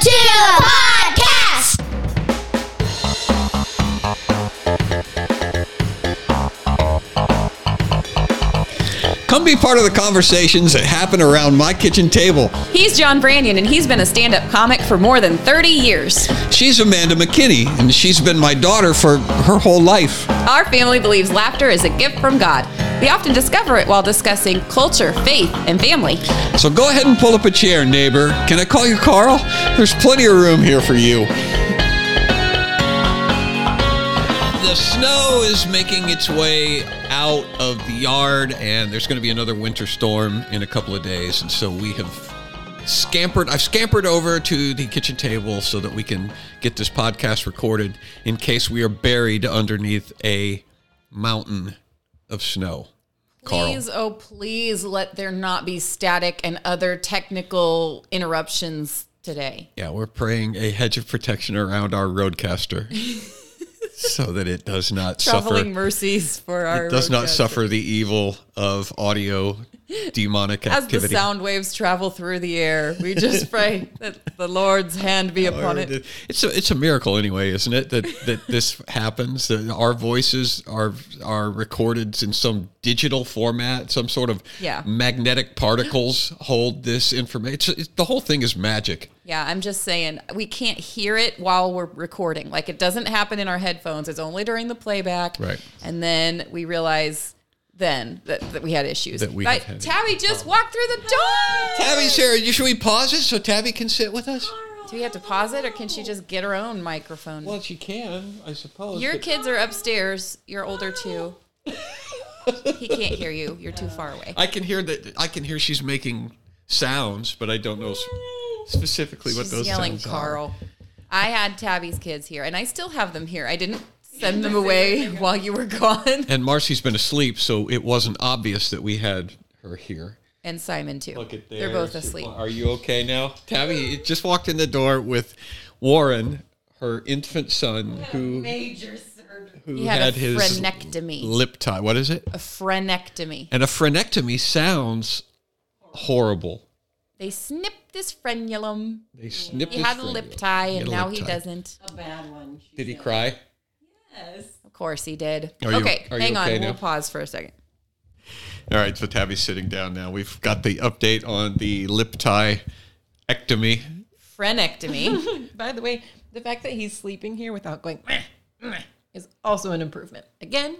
to the. Come be part of the conversations that happen around my kitchen table. He's John Branyan, and he's been a stand up comic for more than 30 years. She's Amanda McKinney, and she's been my daughter for her whole life. Our family believes laughter is a gift from God. We often discover it while discussing culture, faith, and family. So go ahead and pull up a chair, neighbor. Can I call you Carl? There's plenty of room here for you. The snow is making its way out of the yard, and there's going to be another winter storm in a couple of days. And so we have scampered. I've scampered over to the kitchen table so that we can get this podcast recorded in case we are buried underneath a mountain of snow. Carl. Please, oh, please let there not be static and other technical interruptions today. Yeah, we're praying a hedge of protection around our RodeCaster so that it does not Traveling suffer. mercies for our. It does not suffer the evil of audio demonic As the sound waves travel through the air, we just pray that the Lord's hand be upon it. It's a it's a miracle anyway, isn't it? That that this happens. That our voices are are recorded in some digital format, some sort of Yeah. magnetic particles hold this information. It's, the whole thing is magic. Yeah, I'm just saying we can't hear it while we're recording. Like it doesn't happen in our headphones. It's only during the playback. Right. And then we realize then that, that we had issues. That we But have had Tabby just walked through the door. Tabby's here. Should we pause it so Tabby can sit with us? Do we have to pause it or can she just get her own microphone? Well, she can, I suppose. Your but- kids are upstairs. You're older too. he can't hear you. You're too far away. I can hear that. I can hear she's making sounds, but I don't know s- specifically what She's those yelling, sounds are. Carl. I had Tabby's kids here, and I still have them here. I didn't send them away while you were gone. And Marcy's been asleep, so it wasn't obvious that we had her here. And Simon too. Look at there. They're both asleep. Are you okay now? Tabby just walked in the door with Warren, her infant son, who Major surgery. who He had, a his frenectomy. lip tie. What is it? a frenectomy. And a frenectomy sounds horrible. They snipped his frenulum. They snipped. He his had a lip tie, and now he tie. doesn't. A bad one. Did he said. cry? Yes. Of course he did. Are you- okay, are you hang okay on. now? We'll pause for a second. All right, so Tabby's sitting down now. We've got the update on the lip tie ectomy. Frenectomy. By the way, the fact that he's sleeping here without going "Meh, meh," is also an improvement. Again,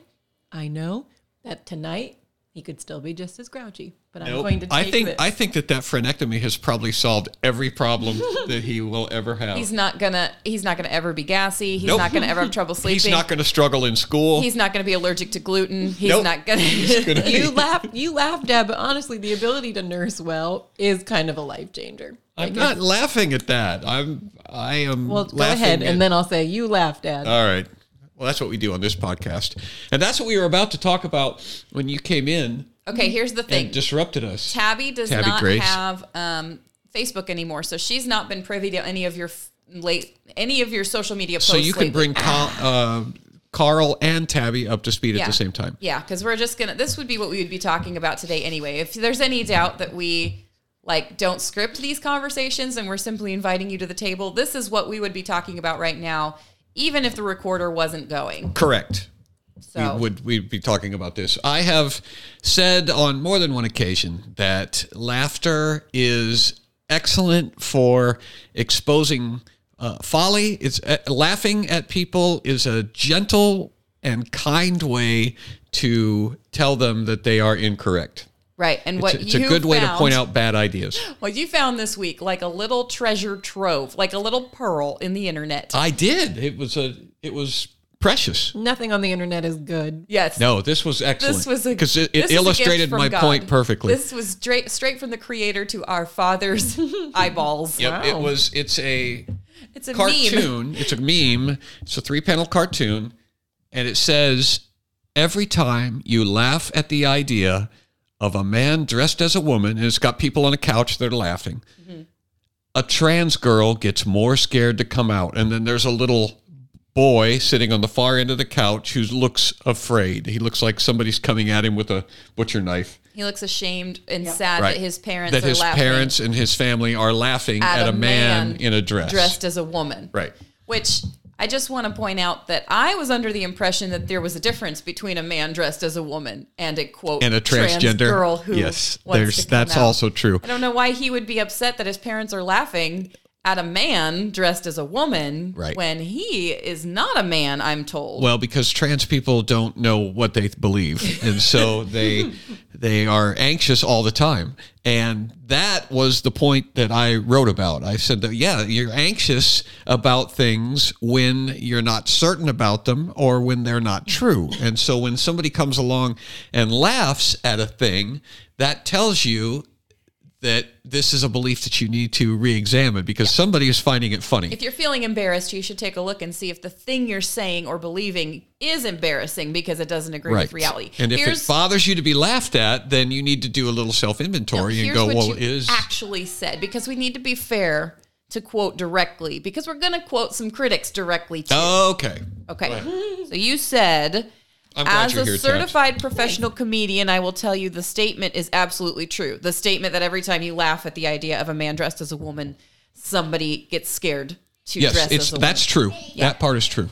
I know that tonight he could still be just as grouchy, but I'm going to take I think this. I think that that frenectomy has probably solved every problem that he will ever have. he's not gonna. He's not gonna ever be gassy. He's Nope. not gonna ever have trouble sleeping. He's not going to struggle in school. He's not gonna be allergic to gluten. He's Nope. not gonna. gonna you laugh, you laugh, Deb, but honestly, the ability to nurse well is kind of a life changer. I'm not laughing at that. I'm I am Well, go ahead, at- and then I'll say, "You laugh, Dad." All right. Well, that's what we do on this podcast. And that's what we were about to talk about when you came in okay, here's the thing. and disrupted us. Tabby does Tabby not Grace. have um, Facebook anymore, so she's not been privy to any of your f- late any of your social media posts. So you can lately. bring Carl, uh, Carl and Tabby up to speed Yeah. at the same time. Yeah, because we're just gonna. This would be what we would be talking about today anyway. If there's any doubt that we like don't script these conversations and we're simply inviting you to the table, this is what we would be talking about right now, even if the recorder wasn't going. Correct. So we would we'd be talking about this. I have said on more than one occasion that laughter is excellent for exposing uh, folly. It's uh, laughing at people is a gentle and kind way to tell them that they are incorrect. right, and what It's, a- it's a good way to point out bad ideas. what you found this week, like a little treasure trove, like a little pearl in the internet. I did. It was a. It was precious. Nothing on the internet is good. yes, No, this was excellent. This was a because it, it is a gift illustrated my God. point perfectly. This was straight straight from the creator to our father's eyeballs. Yep, it was. It's a It's a meme. cartoon. It's a meme. It's a three panel cartoon, and it says every time you laugh at the idea of a man dressed as a woman, and it's got people on a couch that are laughing. Mm-hmm. A trans girl gets more scared to come out, and then there's a little boy sitting on the far end of the couch who looks afraid. He looks like somebody's coming at him with a butcher knife. He looks ashamed and Yep. sad Right. that his parents that are his laughing parents and his family are laughing at, a man, in a dress. dressed as a woman. Right. Which I just want to point out that I was under the impression that there was a difference between a man dressed as a woman and a quote And a trans transgender girl who yes, wants there's to come that's out. also true. I don't know why he would be upset that his parents are laughing at a man dressed as a woman Right. when he is not a man. I'm told. Well, because trans people don't know what they believe, and so they they are anxious all the time. And that was the point that I wrote about. I said that yeah, you're anxious about things when you're not certain about them or when they're not true. And so when somebody comes along and laughs at a thing, that tells you that this is a belief that you need to re-examine because somebody is finding it funny. if you're feeling embarrassed, you should take a look and see if the thing you're saying or believing is embarrassing because it doesn't agree with reality. And if Here's- it bothers you to be laughed at, then you need to do a little self inventory and go, what well, is actually said because we need to be fair to quote directly because we're going to quote some critics directly too. okay. okay. So you said as a certified professional comedian, I will tell you the statement is absolutely true. The statement that every time you laugh at the idea of a man dressed as a woman, somebody gets scared to Yes, dress it's as a woman. that's true. That part is true.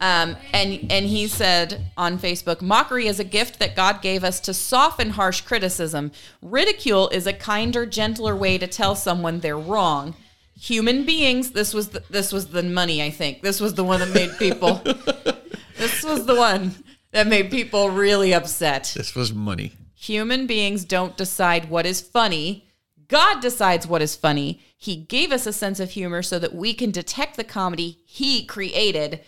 Um, and and he said on Facebook, mockery is a gift that God gave us to soften harsh criticism. Ridicule is a kinder, gentler way to tell someone they're wrong. Human beings. This was the, this was the money. I think this was the one that made people. this was the one that made people really upset. This was money. Human beings don't decide what is funny. God decides what is funny. He gave us a sense of humor so that we can detect the comedy He created.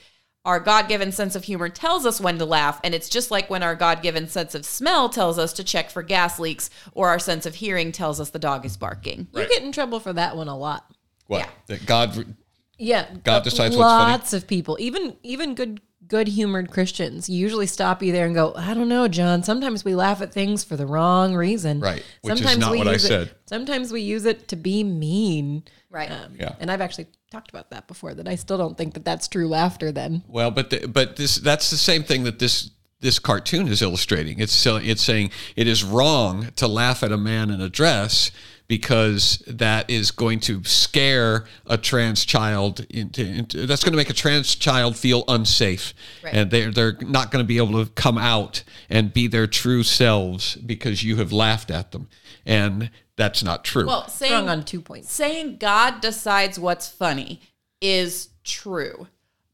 Our God given sense of humor tells us when to laugh, and it's just like when our God given sense of smell tells us to check for gas leaks, or our sense of hearing tells us the dog is barking. You get in trouble for that one a lot. What? Yeah. That God Yeah, God uh, decides what's funny? Lots of people, even even good good humored Christians, usually stop you there and go, "I don't know, John. Sometimes we laugh at things for the wrong reason. Right, which is not what I use it- said. sometimes we use it to be mean. Right. Um, Yeah. And I've actually talked about that before. That I still don't think that that's true laughter. Then Well, but the, but this that's the same thing that this this cartoon is illustrating. It's it's saying it is wrong to laugh at a man in a dress because that is going to scare a trans child into, into that's going to make a trans child feel unsafe Right. and they're they're not going to be able to come out and be their true selves because you have laughed at them and that's not true Well, saying strong on two points. saying God decides what's funny is true.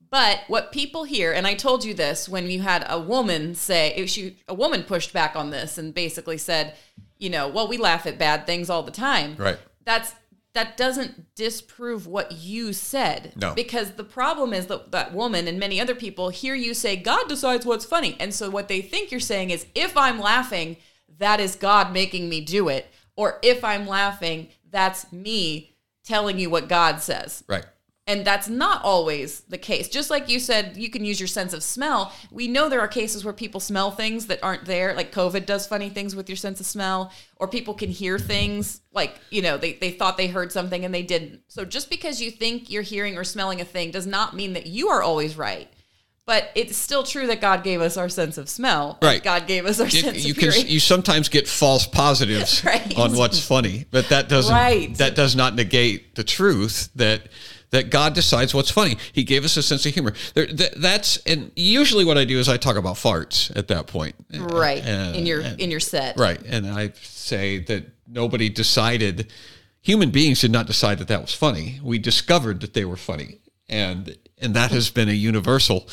But what people hear, and I told you this when you had a woman say, if she, a woman pushed back on this and basically said, you know, well, we laugh at bad things all the time. Right. That's that doesn't disprove what you said. No. Because the problem is that that woman and many other people hear you say God decides what's funny. And so what they think you're saying is if I'm laughing, that is God making me do it. Or if I'm laughing, that's me telling you what God says. right And that's not always the case. Just like you said, you can use your sense of smell. We know there are cases where people smell things that aren't there, like COVID does funny things with your sense of smell, or people can hear things like, you know, they, they thought they heard something and they didn't. So just because you think you're hearing or smelling a thing does not mean that you are always right. But it's still true that God gave us our sense of smell. Right. God gave us our It- sense you of can hearing. you sometimes get false positives Right. on what's funny, but that doesn't Right. that does not negate the truth that that God decides what's funny. He gave us a sense of humor. There, th- that's and usually what I do is I talk about farts at that point. right. Uh, in your and- in your set. right, and I say that nobody decided. Human beings did not decide that that was funny. We discovered that they were funny, and and that has been a universal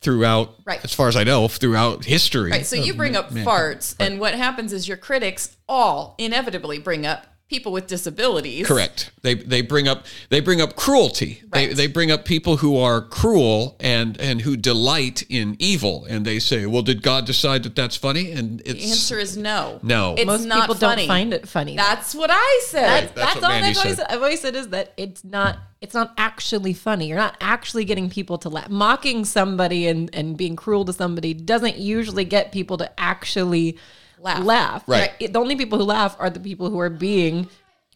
throughout, Right. as far as I know, throughout history. Right. So you bring up man- farts, and what happens is your critics all inevitably bring up people with disabilities. Correct. They they bring up they bring up cruelty. They Right. they bring up people who are cruel and and who delight in evil, and they say, "Well, did God decide that that's funny?" And it's The answer is no. No. It's Most not people funny. don't find it funny. That's what I said. that's That's that's, what all Mandy I've always, said. I've always said is that it's not it's not actually funny. You're not actually getting people to laugh. Mocking somebody and and being cruel to somebody doesn't usually get people to actually Laugh. laugh. Right. It- The only people who laugh are the people who are being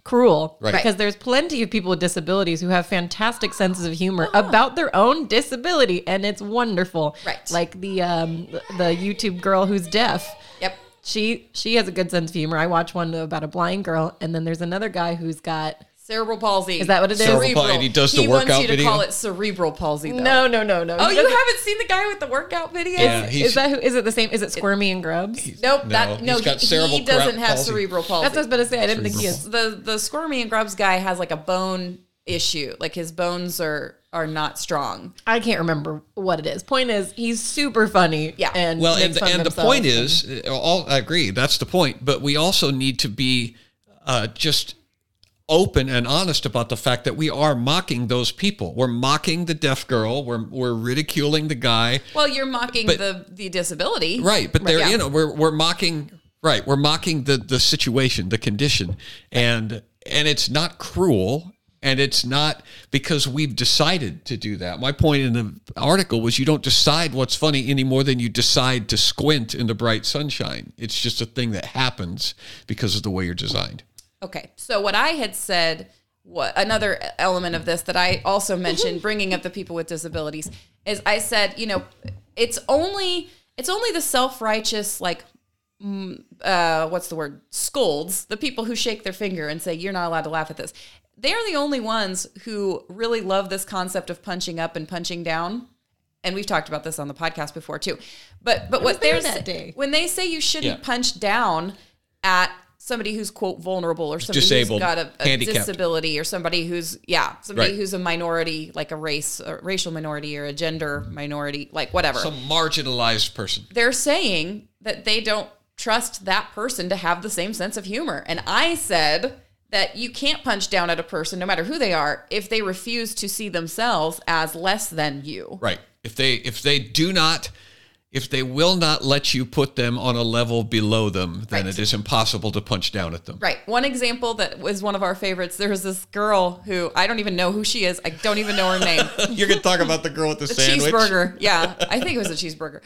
cruel Right. because there's plenty of people with disabilities who have fantastic senses of humor about their own disability and it's wonderful Right. like the um the YouTube girl who's deaf Yep. she she has a good sense of humor. I watch one about a blind girl, and then there's another guy who's got Cerebral palsy. Is that what it is? Cerebral palsy, and he does the he wants workout you to video? call it cerebral palsy. Though. no, no, no, no. Oh, He you doesn't- haven't seen the guy with the workout video? Yeah, Is, he's- is that who? Is it the same? Is it Squirmy and Grubs? Nope. No, that no. he's got he, cerebral he doesn't have palsy. cerebral palsy. That's what I was about to say. I didn't think he is. the the squirmy and grubs guy has like a bone issue. Like his bones are are not strong. I can't remember what it is. Point is, he's super funny. Yeah. And Well, makes and, fun of and the himself point and- is, uh, all I agree, that's the point. But we also need to be uh, just open and honest about the fact that we are mocking those people. We're mocking the deaf girl. We're we're ridiculing the guy. Well, you're mocking But- the the disability, Right, but they're yeah. you know we're we're mocking right we're mocking the the situation, the condition, and and it's not cruel. And it's not because we've decided to do that. My point in the article was you don't decide what's funny any more than you decide to squint in the bright sunshine. It's just a thing that happens because of the way you're designed. Okay. So what I had said, what another element of this that I also mentioned, bringing up the people with disabilities, is I said, you know, it's only it's only the self righteous like. Uh, what's the word? Scolds the people who shake their finger and say you're not allowed to laugh at this. They're the only ones who really love this concept of punching up and punching down. And we've talked about this on the podcast before too. But but what they're that day. when they say you shouldn't Yeah. punch down at somebody who's quote vulnerable or somebody Disabled, who's got a, a disability or somebody who's yeah somebody Right. who's a minority like a race a racial minority or a gender minority like whatever Some marginalized person. they're saying that they don't trust that person to have the same sense of humor and i said that you can't punch down at a person no matter who they are if they refuse to see themselves as less than you Right. If they if they do not if they will not let you put them on a level below them, then Right. it is impossible to punch down at them. Right. One example that was one of our favorites. There was this girl who I don't even know who she is. I don't even know her name. You're gonna talk about the girl with the, The sandwich. cheeseburger. Yeah, I think it was a cheeseburger.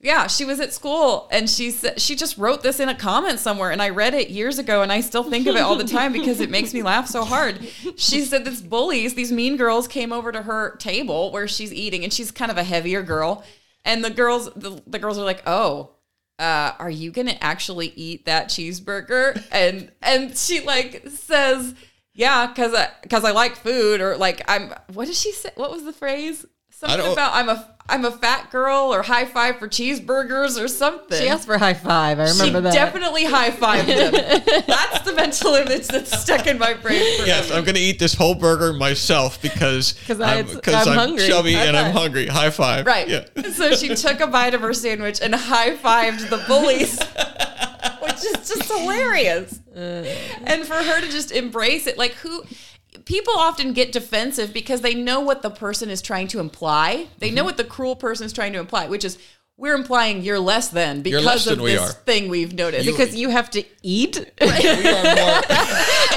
Yeah, she was at school and she said she just wrote this in a comment somewhere and I read it years ago and I still think of it all the time because it makes me laugh so hard. She said this bullies, these mean girls came over to her table where she's eating and she's kind of a heavier girl and the girls the, the girls are like, "Oh, uh, are you gonna actually eat that cheeseburger? And and she like says, yeah, cause I cause I like food or like I'm. What did she say? What was the phrase? Something about I'm a I'm a fat girl or high five for cheeseburgers or something. She asked for high five. I She remember that. definitely high fived him. That's the mental image that's stuck in my brain. Forever. Yes, I'm going to eat this whole burger myself because 'Cause I- I'm, 'cause I'm I'm, hungry. chubby High and I'm hungry. High five. Right. Yeah. So she took a bite of her sandwich and high fived the bullies, which is just hilarious. And for her to just embrace it, like who people often get defensive because they know what the person is trying to imply. They Mm-hmm. know what the cruel person is trying to imply, which is we're implying you're less than because less of than we this are. thing we've noticed. because you have to eat We are more.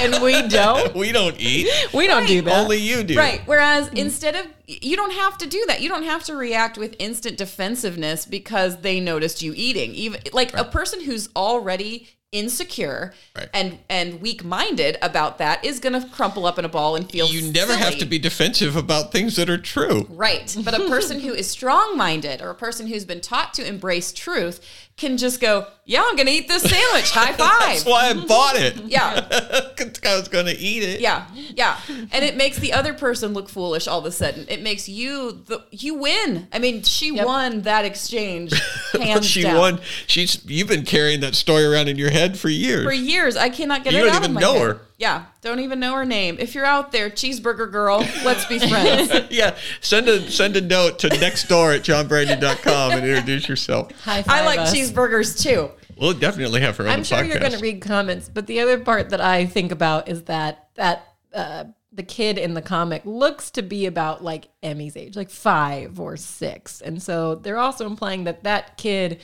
and we don't. we don't eat. We don't do that. Only you do. Right. Whereas instead of you don't have to do that. You don't have to react with instant defensiveness because they noticed you eating. Even like a person who's already insecure Right. and and weak-minded about that is going to crumple up in a ball and feel You never have to be defensive about things that are true. Right. But a person who is strong minded or a person who's been taught to embrace truth can just go, Yeah, I'm going to eat this sandwich. High five. That's why I bought it. Yeah. I was going to eat it. Yeah. Yeah. And it makes the other person look foolish all of a sudden. It makes you the you win. I mean, she won that exchange hands she down. won. She's. You've been carrying that story around in your head for years. For years, I cannot get You it don't out even of my know head. her. Yeah, don't even know her name. If you're out there, cheeseburger girl, let's be friends. yeah. Send a send a note to next door at johnbranyan.com and introduce yourself. High I like us. cheeseburgers too. We'll definitely have her on I'm the sure podcast. you're going to read comments, but the other part that I think about is that that uh, the kid in the comic looks to be about like Emmy's age, like five or six, and so they're also implying that that kid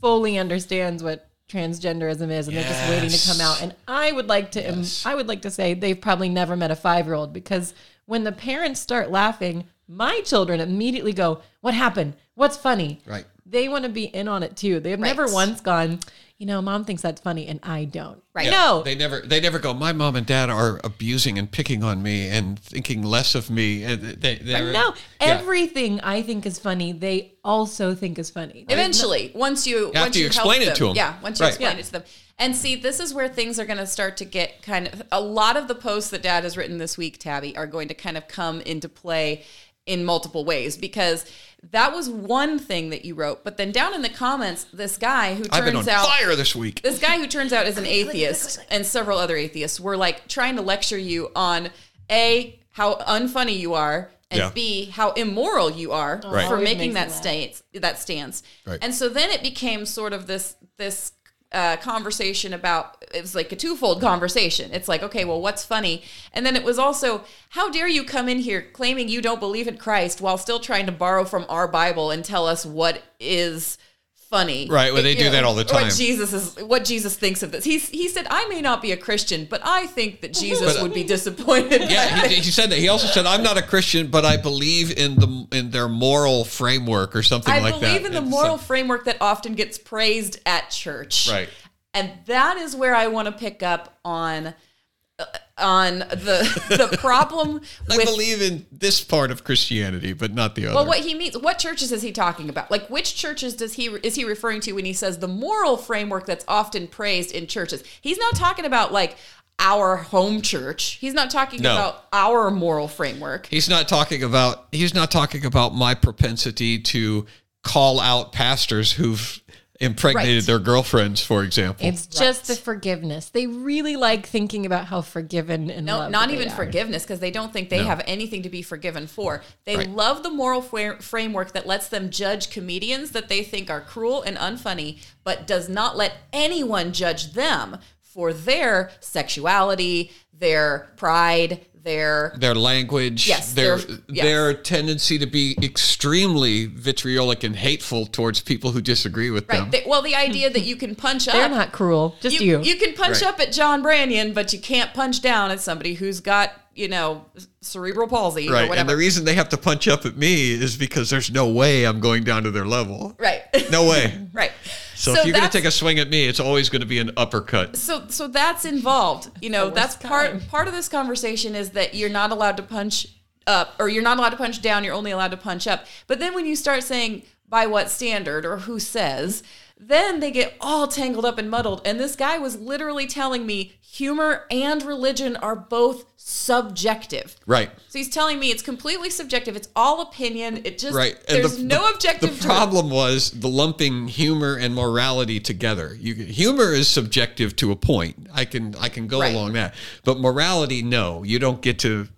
fully understands what transgenderism is, and they're just waiting to come out. And I would like to, im- I would like to say they've probably never met a five year old because when the parents start laughing, my children immediately go, "What happened? What's funny?" Right. They want to be in on it too. They have never once gone, you know, mom thinks that's funny and I don't. Right. Yeah, No. they never they never go. My mom and dad are abusing and picking on me and thinking less of me. Uh, and they, they're- no, Yeah. everything I think is funny, they also think is funny. Eventually, once you After once you you explain help it to 'em. yeah, once you Right. explain Yeah. it to them. And see, this is where things are going to start to get kind of a lot of the posts that Dad has written this week, Tabby, are going to kind of come into play in multiple ways because that was one thing that you wrote, but then down in the comments, this guy who I've been turns on out fire this week. this guy who turns out is an atheist and several other atheists were like trying to lecture you on a how unfunny you are and Yeah. b how immoral you are oh, Right. for making makes that me laugh. stance that stance Right. and so then it became sort of this this uh, conversation about it was like a twofold conversation. It's like okay well what's funny? And then it was also how dare you come in here claiming you don't believe in christ while still trying to borrow from our bible and tell us what is funny Right, well, they do that all the time. what jesus is what jesus thinks of this He's, he said i may not be a christian but i think that jesus But, would be disappointed Yeah, he, he said that. He also said, "I'm not a Christian, but I believe in the in their moral framework or something I like that." I believe in the It's moral like- framework that often gets praised at church. Right. And that is where I want to pick up on on the the problem I with believe in this part of Christianity, but not the other. well, what he means, what churches is he talking about? Like, which churches does he is he referring to when he says the moral framework that's often praised in churches? He's not talking about like our home church. He's not talking No. about our moral framework. He's not talking about he's not talking about my propensity to call out pastors who've impregnated Right. their girlfriends, for example. It's just the forgiveness. They really like thinking about how forgiven and No, loved not they even are. forgiveness because they don't think they No. have anything to be forgiven for. They Right. love the moral fra- framework that lets them judge comedians that they think are cruel and unfunny, but does not let anyone judge them for their sexuality, their pride, their their language, Yes, their their- yes. their tendency to be extremely vitriolic and hateful towards people who disagree with them. They, well, the idea that you can punch up They're up. not cruel, just you. you can punch Right. up at John Branyan, but you can't punch down at somebody who's got you know cerebral palsy or Right, whatever. and the reason they have to punch up at me is because there's no way I'm going down to their level. right. No way. right. So, if you're going to take a swing at me, it's always going to be an uppercut. so so that's involved you know that's part kind. part of this conversation is that you're not allowed to punch up or you're not allowed to punch down you're only allowed to punch up but then when you start saying by what standard or who says then they get all tangled up and muddled and this guy was literally telling me humor and religion are both subjective Right. so he's telling me it's completely subjective it's all opinion it just Right. And there's the- no the- objective The truth. problem was the lumping humor and morality together. You humor is subjective to a point. I can I can go Right. along that. But morality, no. You don't get to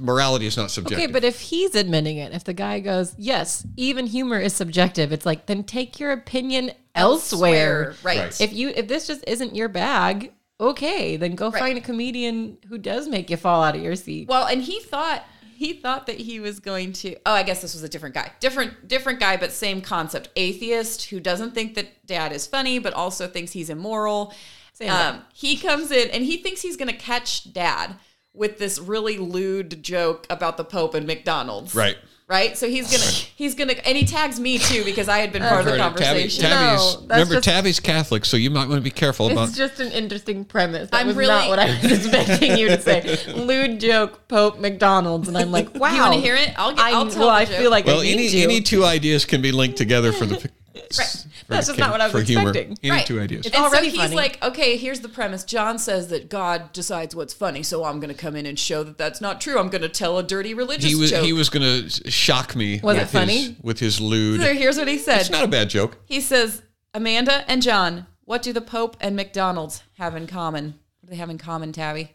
morality is not subjective. Okay, but if he's admitting it, if the guy goes, yes, even humor is subjective, it's like, then take your opinion elsewhere. right, Right. If you if this just isn't your bag, okay, then go Right. find a comedian who does make you fall out of your seat. Well, and he thought he thought that he was going to. Oh, I guess this was a different guy, different different guy, but same concept. Atheist who doesn't think that dad is funny, but also thinks he's immoral. Same. Um, he comes in and he thinks he's going to catch dad with this really lewd joke about the Pope and McDonald's. Right. Right. So he's gonna he's gonna and he tags me too because I had been part of the Heard it. Tabby- conversation. Tabby's, No, that's remember, just- Tabby's Catholic, so you might want to be careful about. It's just an interesting premise. That I'm was really- not what I was expecting you to say. Lewd joke, Pope, McDonald's, and I'm like, wow. You want to hear it? I'll get. I, I'll tell well, the I joke. feel like well, I need any to. any two ideas can be linked together for the. Right. That's just not what I was expecting. Any Right. two ideas. It's And already so he's funny. like, okay, here's the premise. John says that God decides what's funny, so I'm going to come in and show that that's not true. I'm going to tell a dirty religious He was joke. he was going to shock me. Was it with funny? His, with his lewd. So here's what he said. It's not a bad joke. he says, Amanda and John, what do the Pope and McDonald's have in common? What do they have in common, Tabby?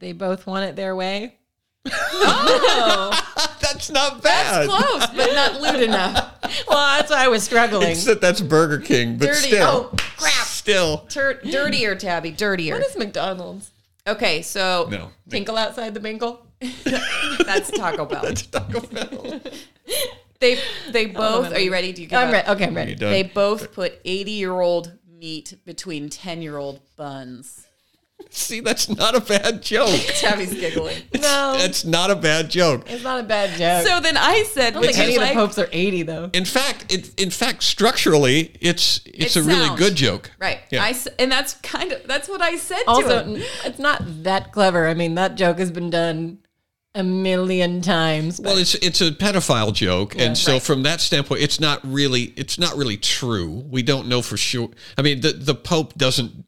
they both want it their way. Oh! That's not bad. That's close, but not lewd enough. Well, that's why I was struggling. It's that that's Burger King, but Dirty. still. Oh, crap. Still. Tur- dirtier, Tabby, dirtier. what is McDonald's? Okay, so No. Tinkle outside the binkle? that's Taco Bell. that's Taco Bell. They they both. Are you ready? Do you? give I'm ready. Okay, I'm ready. They both put 80 year old meat between 10 year old buns. See, that's not a bad joke. Tabby's giggling. No, That's not a bad joke. it's not a bad joke. So then I said, I don't would think any you of the like? popes are 80 though. In fact, it, in fact, structurally, it's it's, It's a really sound. good joke. Right. Yeah. I s- and that's kind of that's what I said to Also, him. n- it's not that clever. I mean, that joke has been done a million times. Well, it's it's a pedophile joke, and so Right. from that standpoint, it's not really it's not really true. We don't know for sure. I mean, the the Pope doesn't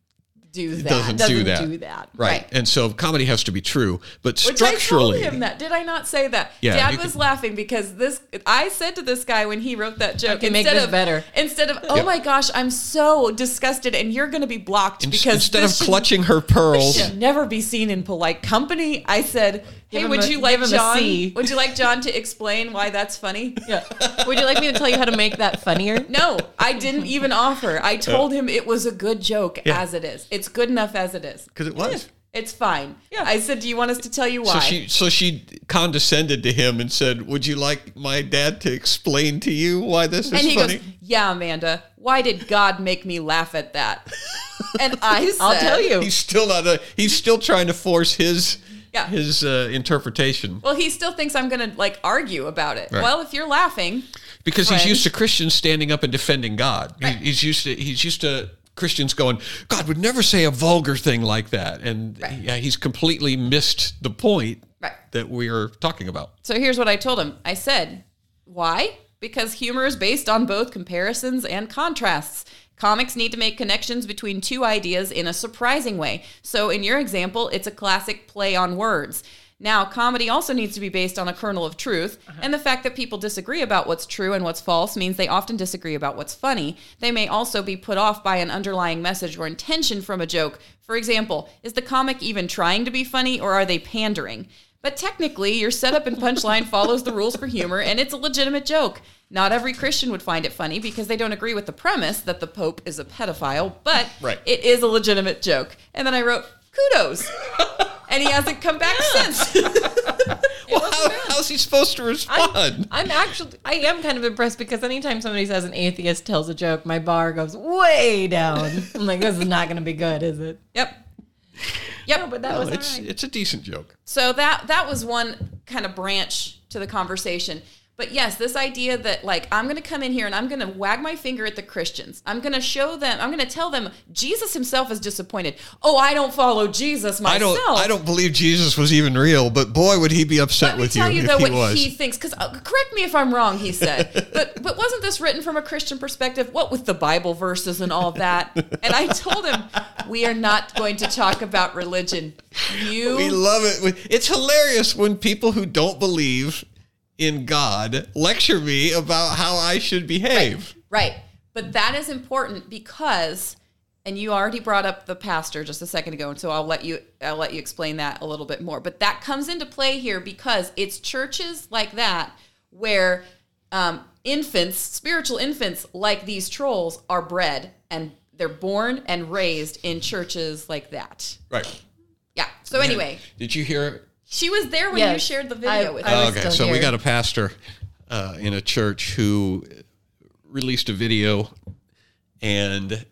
Do that. doesn't, doesn't do that. do that. Right. Right. and so comedy has to be true, but Which structurally, I told him that. Did I not say that? Yeah, Dad was could- laughing because this. I said to this guy when he wrote that joke, can make instead this of better. instead of oh Yeah. my gosh, I'm so disgusted, and you're going to be blocked ins- because instead of this should- clutching her pearls, should never be seen in polite company. I said, "Hey, him would a- you like him a John? Would you like John to explain why that's funny?" Yeah. Would you like me to tell you how to make that funnier? No, I didn't even offer. I told him it was a good joke Yeah. as it is. It's good enough as it is. because it was. It's fine. Yeah. I said, "Do you want us to tell you why?" So she so she condescended to him and said, "Would you like my dad to explain to you why this is and he funny?" goes, "Yeah, Amanda. Why did God make me laugh at that?" And I said, I'll tell you. he's still not a, he's still trying to force his Yeah. his uh, interpretation Well, he still thinks I'm gonna like argue about it. Right. Well, if you're laughing, because he's friend. used to Christians standing up and defending God. He- he's used to he's used to Christians going, God would never say a vulgar thing like that, and Right. yeah, he's completely missed the point Right. that we are talking about. So here's what I told him. I said, Why? Because humor is based on both comparisons and contrasts. Comics need to make connections between two ideas in a surprising way. So in your example, it's a classic play on words. Now, comedy also needs to be based on a kernel of truth, uh-huh. and the fact that people disagree about what's true and what's false means they often disagree about what's funny. They may also be put off by an underlying message or intention from a joke. For example, is the comic even trying to be funny or are they pandering? But technically, your setup and punchline follows the rules for humor, and it's a legitimate joke. Not every Christian would find it funny because they don't agree with the premise that the Pope is a pedophile, but Right. it is a legitimate joke. And then I wrote, kudos. and he hasn't come back since. Well, how, how's he supposed to respond? I'm actually, I am kind of impressed because anytime somebody says an atheist tells a joke, my bar goes way down. I'm like, this is not going to be good, is it? yep. Yep. No, but that Well, was it's right. it's a decent joke. So that that was one kind of branch to the conversation. But yes, this idea that like I'm going to come in here and I'm going to wag my finger at the Christians. I'm going to show them. I'm going to tell them Jesus himself is disappointed. Oh, I don't follow Jesus I myself. don't I don't believe Jesus was even real, but boy would he be upset with you tell you if though he what was. he thinks. Because uh, correct me if I'm wrong. He said, but but wasn't this written from a Christian perspective? What with the Bible verses and all of that? And I told him we are not going to talk about religion. You We love it. It's hilarious when people who don't believe in God lecture me about how I should behave. Right. But that is important because and you already brought up the pastor just a second ago, and so I'll let you I'll let you explain that a little bit more. But that comes into play here because it's churches like that where um, infants, spiritual infants like these trolls, are bred and they're born and raised in churches like that. Right. Yeah. So anyway, Did you hear? She was there when you shared the video I- with I me. okay, still so we got a pastor uh, in a church who released a video and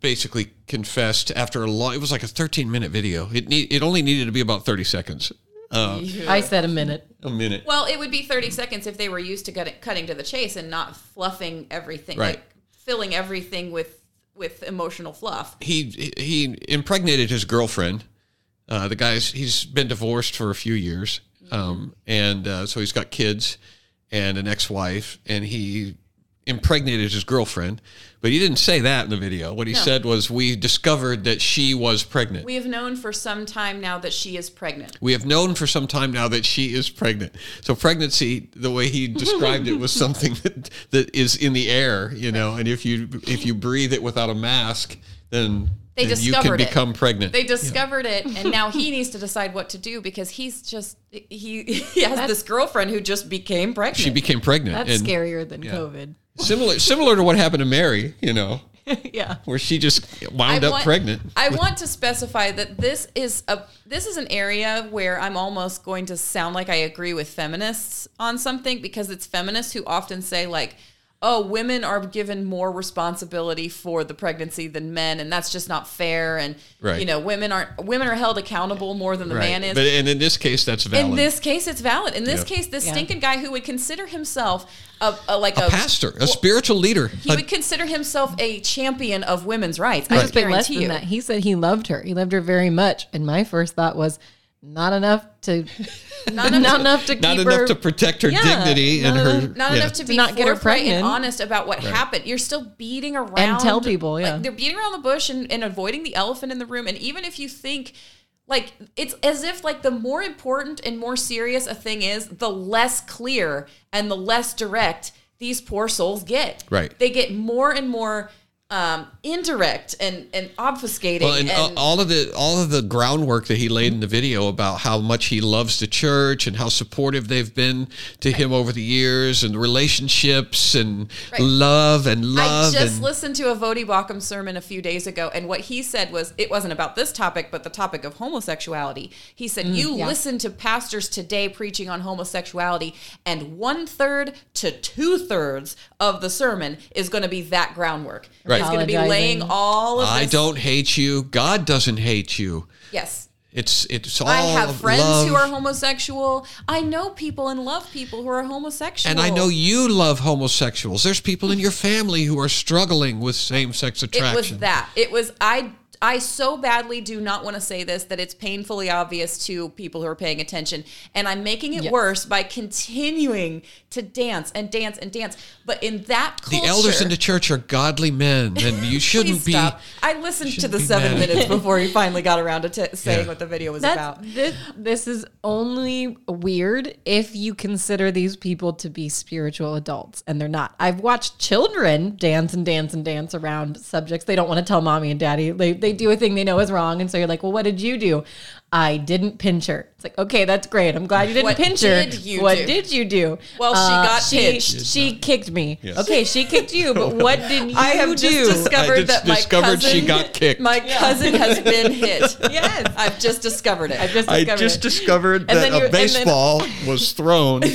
basically confessed after a long. It was like a 13 minute video. It need, it only needed to be about 30 seconds. Uh, I said a minute. a minute. Well, it would be 30 seconds if they were used to cutting, cutting to the chase and not fluffing everything, Right. like filling everything with with emotional fluff. he he impregnated his girlfriend. Uh, the guy's he's been divorced for a few years, um, and uh, so he's got kids and an ex-wife, and he impregnated his girlfriend. But he didn't say that in the video. What he No. said was, "We discovered that she was pregnant. We have known for some time now that she is pregnant. We have known for some time now that she is pregnant. So pregnancy, the way he described it, was something that, that is in the air, you know. And if you if you breathe it without a mask, then, They then you can discovered it. become pregnant. They discovered it, and now he needs to decide what to do because he's just he he has this girlfriend who just became pregnant. she became pregnant. That's and scarier than COVID. Similar, similar to what happened to Mary, you know, yeah. where she just wound I up want- pregnant. I want to specify that this is a this is an area where I'm almost going to sound like I agree with feminists on something because it's feminists who often say like, oh, women are given more responsibility for the pregnancy than men, and that's just not fair. And Right. you know, women aren't women are held accountable more than the man is. But and in this case, that's valid. in this case, it's valid. In this Yeah. case, this Yeah. stinking guy who would consider himself a, a like a, a pastor, a spiritual leader. he a- would consider himself a champion of women's rights. I I just just less guarantee than you. that. He said he loved her. He loved her very much. And my first thought was, not enough to, not, enough enough, to- to, not keep enough her. to protect her Yeah, dignity and her. enough- not yeah. enough to be not get her forthright and pregnant. honest about what happened. You're still beating around and tell people, yeah. Like, they're beating around the bush and, and avoiding the elephant in the room. And even if you think like it's as if like the more important and more serious a thing is, the less clear and the less direct these poor souls get. Right. They get more and more um, indirect and and obfuscating. Well, and, and all of the all of the groundwork that he laid in the video about how much he loves the church and how supportive they've been to him over the years and relationships and Right. love and love I just and listened to a Voddie Baucham sermon a few days ago, and what he said was it wasn't about this topic, but the topic of homosexuality. He said, You yeah. listen to pastors today preaching on homosexuality, and one third to two thirds of the sermon is going to be that groundwork. Right. He's going to be laying all of I this. don't hate you. God doesn't hate you. Yes. It's it's all I have friends love. who are homosexual. I know people and love people who are homosexual. and I know you love homosexuals. There's people in your family who are struggling with same-sex attraction. It was that. It was I I so badly do not want to say this that it's painfully obvious to people who are paying attention and I'm making it Yes. worse by continuing to dance and dance and dance. But in that culture The elders in the church are godly men, and you shouldn't Please be. stop. I listened to the seven mad. minutes before he finally got around to t- saying Yeah. what the video was That's, about. this, this is only weird if you consider these people to be spiritual adults, and they're not. I've watched children dance and dance and dance around subjects they don't want to tell mommy and daddy. They, they do a thing they know is wrong, and so you're like, well, what did you do? I didn't pinch her. It's like, okay, that's great. I'm glad you didn't What pinch her. did you what do? did you do? Uh, Well, she got she, pinched. She kicked me. Yes. Okay, she kicked you, but what did you I have do? just discovered I just that my cousin she got kicked. My cousin has been hit. Yes. I've just discovered it. I just I discovered just it. discovered that you're- a and then- baseball was thrown.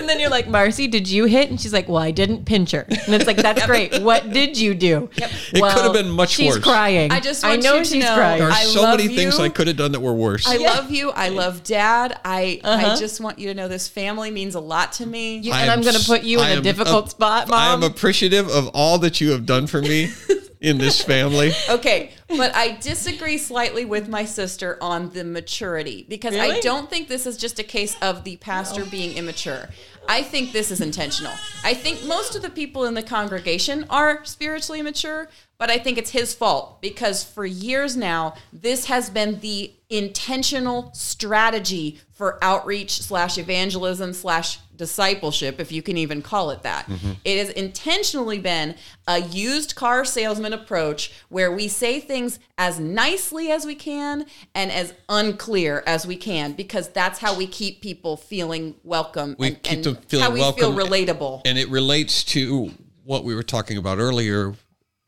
And then you're like, Marcy, did you hit? And she's like, Well, I didn't pinch her. And it's like, That's great. What did you do? Yep. It could have been much she's worse. She's crying. I just I know you to she's know- crying. There are I so love many things. I could have done that were worse. I Yeah. love you. I love dad. I I Uh-huh. just want you to know this family means a lot to me. You- I and am I'm going to put you I in a difficult ap- spot, mom. I am appreciative of all that you have done for me in this family. Okay, but I disagree slightly with my sister on the maturity because I don't think this is just a case of the pastor being immature. I think this is intentional. I think most of the people in the congregation are spiritually mature, but I think it's his fault because for years now, this has been the intentional strategy for outreach slash evangelism slash discipleship, if you can even call it that. Mm-hmm. It has intentionally been a used car salesman approach where we say things as nicely as we can and as unclear as we can because that's how we keep people feeling welcome We and, keep and them feeling how we welcome. feel relatable. And it relates to what we were talking about earlier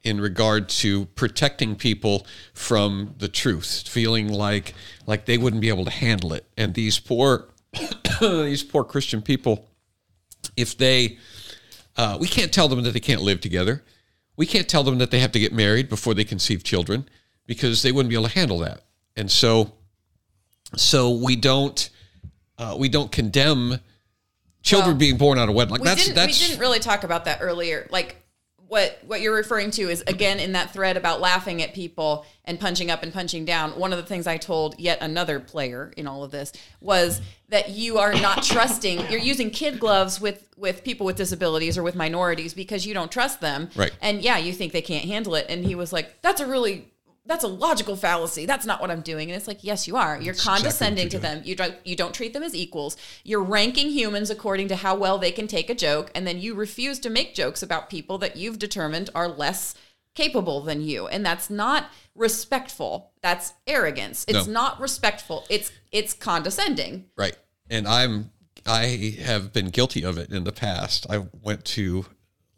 in regard to protecting people from the truth, feeling like like they wouldn't be able to handle it. And these poor these poor Christian people, if they uh, we can't tell them that they can't live together. We can't tell them that they have to get married before they conceive children because they wouldn't be able to handle that. And so so we don't uh, we don't condemn children Well, being born out of wedlock. we that's didn't that's we didn't really talk about that earlier. Like what what you're referring to is again in that thread about laughing at people and punching up and punching down. One of the things I told yet another player in all of this was that you are not trusting. You're using kid gloves with with people with disabilities or with minorities because you don't trust them. Right. And yeah, you think they can't handle it. And he was like, "That's a really." That's a logical fallacy. That's not what I'm doing. And it's like, yes, you are. You're exactly condescending you're to them. You don't you don't treat them as equals. You're ranking humans according to how well they can take a joke, and then you refuse to make jokes about people that you've determined are less capable than you. And that's not respectful. That's arrogance. It's No. not respectful. It's it's condescending. right. And I'm I have been guilty of it in the past. I went to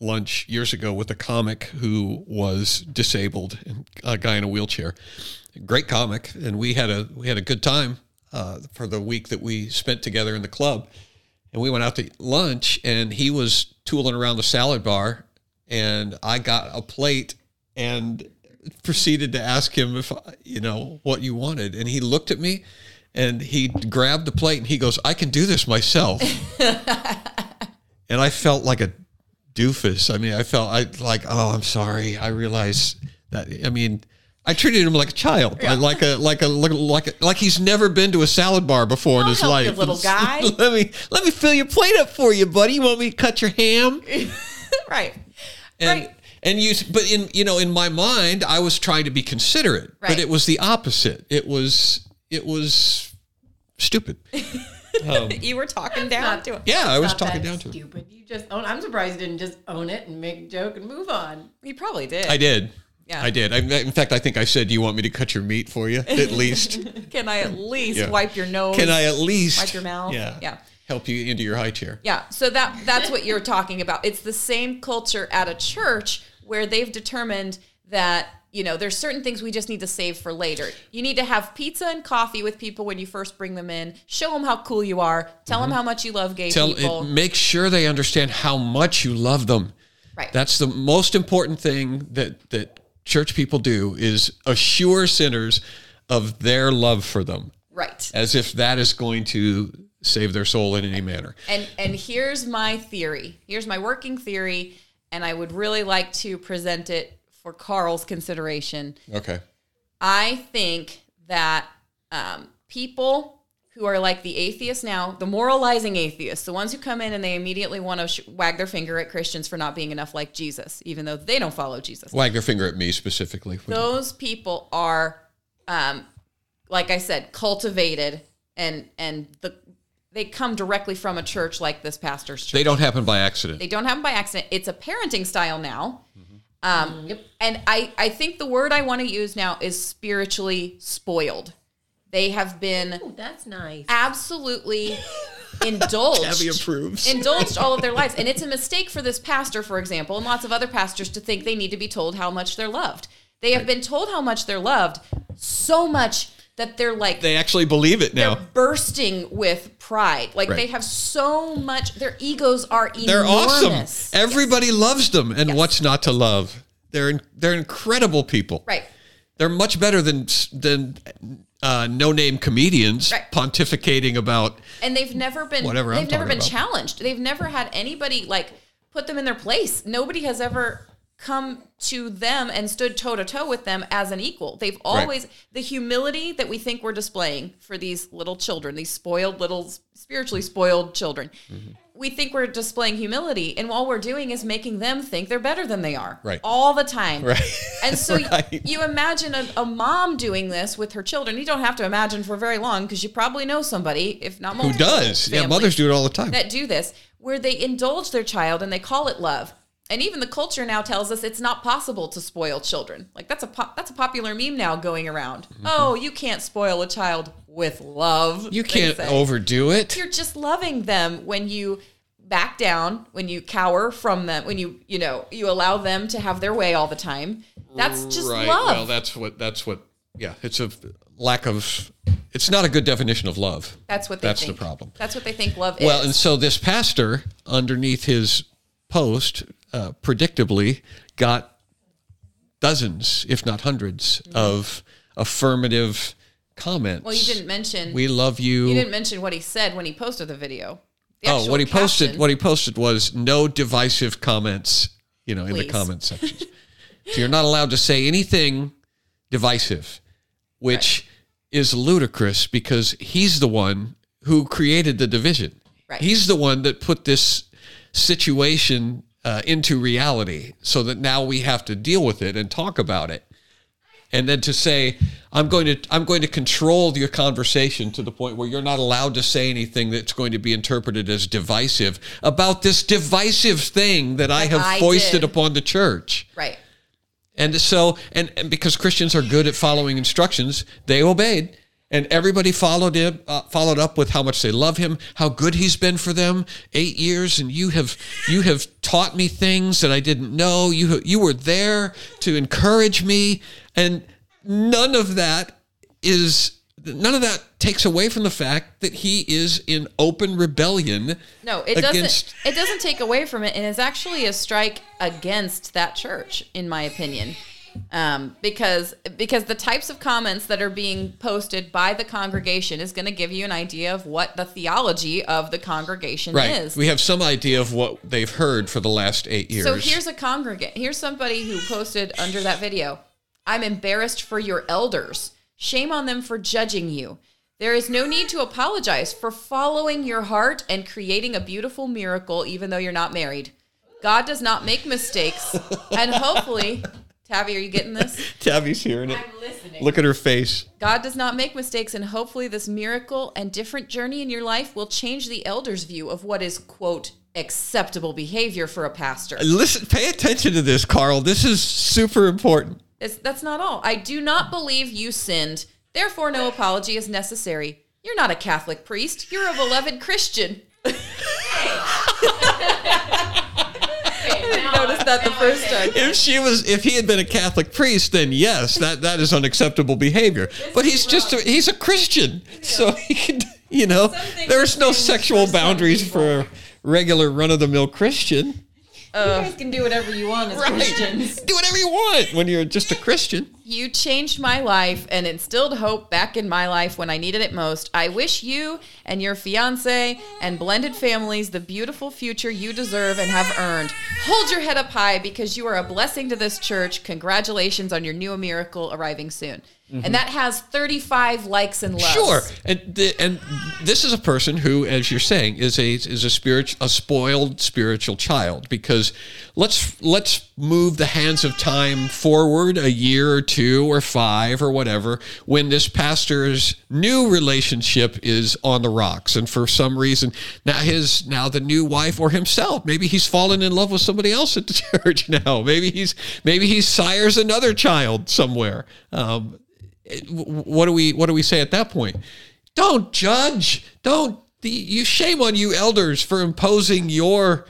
lunch years ago with a comic who was disabled, and a guy in a wheelchair. Great comic, and we had a we had a good time uh, for the week that we spent together in the club. and we went out to lunch, and he was tooling around the salad bar, and I got a plate and proceeded to ask him if you know what you wanted, and he looked at me, and he grabbed the plate, and he goes, "I can do this myself," and I felt like a doofus. I mean, I felt I like, oh, I'm sorry. I realize that. I mean, I treated him like a child, like a like a like a, like, a, like he's never been to a salad bar before in I'll his help life. you, little guy. let me let me fill your plate up for you, buddy. You want me to cut your ham? right. And Right. and you, but in you know, in my mind, I was trying to be considerate, right. but it was the opposite. It was it was stupid. Um, you were talking down not- to him. Yeah, I was Not talking that down to him. stupid. You just own. I'm surprised you didn't just own it and make a joke and move on. You probably did. I did. Yeah. I did. I, in fact, I think I said, "Do you want me to cut your meat for you at least?" Can I at least Yeah. wipe your nose? Can I at least Wipe your mouth? Yeah, Yeah. help you into your high chair. Yeah, so that that's what you're talking about. It's the same culture at a church where they've determined that you know there's certain things we just need to save for later. You need to have pizza and coffee with people when you first bring them in. Show them how cool you are. Tell them how much you love gay Mm-hmm. Tell people. it, make sure they understand how much you love them. Right. That's the most important thing that that church people do is assure sinners of their love for them, right. as if that is going to save their soul in any manner. And and here's my theory. Here's my working theory, and I would really like to present it for Carl's consideration. Okay. I think that um, people who are like the atheists now, the moralizing atheists, the ones who come in and they immediately want to sh- wag their finger at Christians for not being enough like Jesus, even though they don't follow Jesus. Wag their finger at me specifically. Those people are, um, like I said, cultivated and and the they come directly from a church like this pastor's church. they don't happen by accident. They don't happen by accident. It's a parenting style now. Mm-hmm. Um, And I, I think the word I want to use now is spiritually spoiled. They have been Oh, that's nice. absolutely indulged. Abby approves. Indulged all of their lives. And it's a mistake for this pastor, for example, and lots of other pastors to think they need to be told how much they're loved. They have been told how much they're loved so much that they're like they actually believe it now. they're bursting with pride. Like Right. they have so much their egos are enormous. They're awesome. Everybody loves them, and what's not to love? They're they're incredible people. Right. They're much better than than uh, no name comedians Right. pontificating about. and they've never been Whatever I'm they've never been about. challenged they've never had anybody like put them in their place nobody has ever come to them and stood toe to toe with them as an equal they've always the humility that we think we're displaying for these little children these spoiled little spiritually spoiled children Mm-hmm. we think we're displaying humility and all we're doing is making them think they're better than they are Right. all the time Right. and so Right. you imagine a, a mom doing this with her children you don't have to imagine for very long because you probably know somebody if not Who does? Yeah, mothers do it all the time. that do this where they indulge their child and they call it love and even the culture now tells us it's not possible to spoil children like that's a po- that's a popular meme now going around oh you can't spoil a child with love Mm-hmm. you can't say. overdo it. you're just loving them when you back down when you cower from them when you you know you allow them to have their way all the time that's just right. love Well, that's what. That's what. Yeah, it's a lack of. It's not a good definition of love. that's what they that's the problem. that's what they think love Well, is Well, and so this pastor, underneath his post, uh, predictably got dozens, if not 100s of affirmative comments. Mm-hmm. well you didn't mention We love you. You didn't mention what he said when he posted the video. The oh, what he posted. What he posted was no divisive comments. You know, in the comment sections. so you're not allowed to say anything divisive, which is ludicrous because he's the one who created the division. Right. He's the one that put this situation uh, into reality, so that now we have to deal with it and talk about it and then to say i'm going to i'm going to control your conversation to the point where you're not allowed to say anything that's going to be interpreted as divisive about this divisive thing that i have I foisted did. upon the church right. and so and, and because christians are good at following instructions they obeyed and everybody followed him uh, followed up with how much they love him how good he's been for them 8 years and you have you have taught me things that I didn't know you you were there to encourage me and none of that is none of that takes away from the fact that he is in open rebellion. No, it against- doesn't. It doesn't take away from it, and it's actually a strike against that church, in my opinion, um, because because the types of comments that are being posted by the congregation is going to give you an idea of what the theology of the congregation Right. is. We have some idea of what they've heard for the last eight years. So here's a congregant. Here's somebody who posted under that video. I'm embarrassed for your elders. Shame on them for judging you. There is no need to apologize for following your heart and creating a beautiful miracle, even though you're not married. God does not make mistakes, and hopefully, Tabby, are you getting this? Tabby's hearing it. I'm listening. Look at her face. God does not make mistakes, and hopefully, this miracle and different journey in your life will change the elders' view of what is, quote, acceptable behavior for a pastor. Uh, listen, pay attention to this, Carl. This is super important. It's, that's not all. I do not believe you sinned. Therefore, no apology is necessary. You're not a Catholic priest. You're a beloved Christian. That the first time. If she was, if he had been a Catholic priest, then yes, that that is unacceptable behavior. But he's just, a, he's a Christian, so he can, you know, there's no sexual boundaries for a regular run of the mill Christian. You uh, guys can do whatever you want as Christians. Do whatever you want when you're just a Christian. You changed my life and instilled hope back in my life when I needed it most. I wish you and your fiance and blended families the beautiful future you deserve and have earned. Hold your head up high because you are a blessing to this church. Congratulations on your new miracle arriving soon. And that has 35 likes and loves. Sure, and and this is a person who, as you're saying, is a is a spirit a spoiled spiritual child. Because let's let's move the hands of time forward a year or two or five or whatever when this pastor's new relationship is on the rocks, and for some reason now his now the new wife or himself maybe he's fallen in love with somebody else at the church now. Maybe he's maybe he sires another child somewhere. Um, what do we what do we say at that point? Don't judge. Don't the, you shame on you elders for imposing your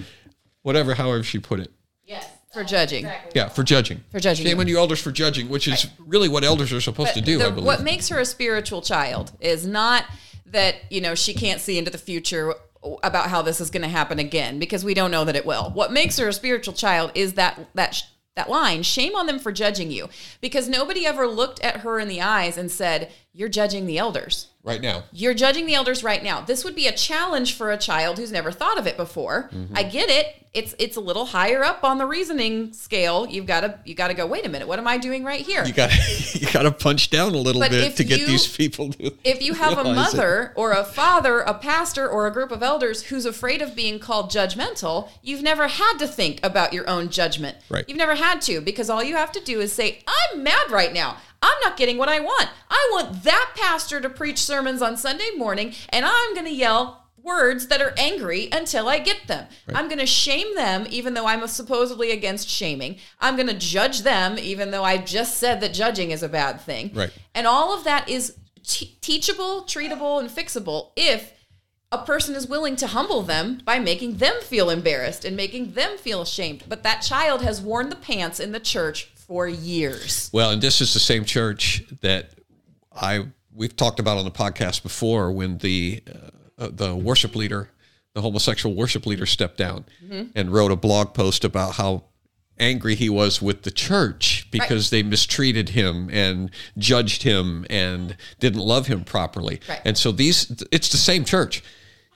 whatever however she put it. Yes. For judging. Yeah, for judging. For judging Shame on you elders for judging, which is really what elders are supposed to do, the- I believe. what makes her a spiritual child is not that you know she can't see into the future about how this is going to happen again because we don't know that it will. What makes her a spiritual child is that that that line, shame on them for judging you because nobody ever looked at her in the eyes and said, "You're judging the elders." Right now. You're judging the elders right now. This would be a challenge for a child who's never thought of it before. Mm-hmm. I get it. It's it's a little higher up on the reasoning scale. You've got to you got to go. Wait a minute. What am I doing right here? You got you got to punch down a little But bit to get these people to if you have a realize it. mother or a father, a pastor, or a group of elders who's afraid of being called judgmental, you've never had to think about your own judgment. Right. You've never had to because all you have to do is say, I'm mad right now. I'm not getting what I want. I want that pastor to preach sermons on Sunday morning, and I'm going to yell words that are angry until I get them. I'm going to shame them, even though I'm supposedly against shaming. I'm going to judge them, even though I just said that judging is a bad thing. Right. And all of that is te- teachable, treatable, and fixable if a person is willing to humble them by making them feel embarrassed and making them feel ashamed. But that child has worn the pants in the church for years. Well, and this is the same church that I we've talked about on the podcast before when the uh, uh, the worship leader, the homosexual worship leader, stepped down and wrote a blog post about how angry he was with the church because they mistreated him and judged him and didn't love him properly. Right. And so these it's the same church.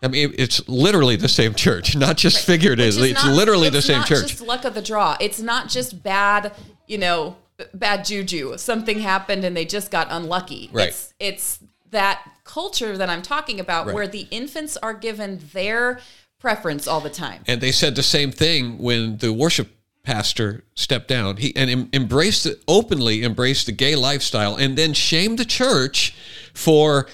I mean, it's literally the same church, not just figuratively. It's not- literally the it's same not church. just luck of the draw. It's not just bad, you know, bad juju. Something happened and they just got unlucky. Right. It's it's that culture that I'm talking about Right. where the infants are given their preference all the time. And they said the same thing when the worship pastor stepped down. He and em- embraced it openly, embraced the gay lifestyle, and then shamed the church for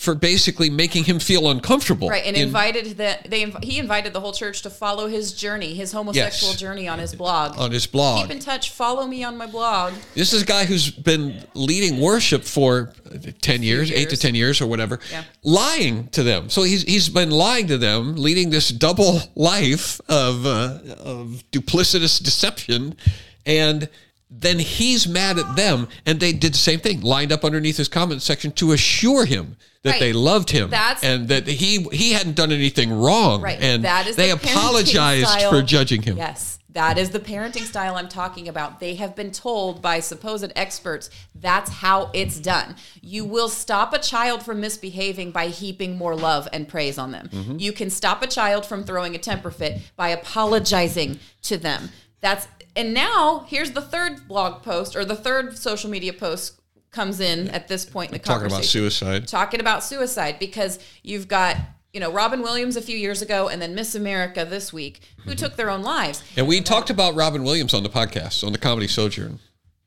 for basically making him feel uncomfortable. Right, and in- invited that they inv- he invited the whole church to follow his journey, his homosexual Yes. journey on his blog. on his blog. Keep in touch. Follow me on my blog. This is a guy who's been leading worship for 10 years, 8 to 10 years or whatever, Yeah. lying to them. So he's he's been lying to them, leading this double life of uh, of duplicitous deception and then he's mad at them, and they did the same thing, lined up underneath his comment section to assure him that Right. they loved him That's- and that he he hadn't done anything wrong, Right. and that is they the apologized for judging him. Yes. That is the parenting style I'm talking about. They have been told by supposed experts that's how it's done. You will stop a child from misbehaving by heaping more love and praise on them. Mm-hmm. You can stop a child from throwing a temper fit by apologizing to them. That's and now here's the third blog post or the third social media post comes in at this point in the conversation. Talking about suicide. talking about suicide because you've got you know Robin Williams a few years ago and then Miss America this week who took their own lives. And we talked about Robin Williams on the podcast on the Comedy Sojourn.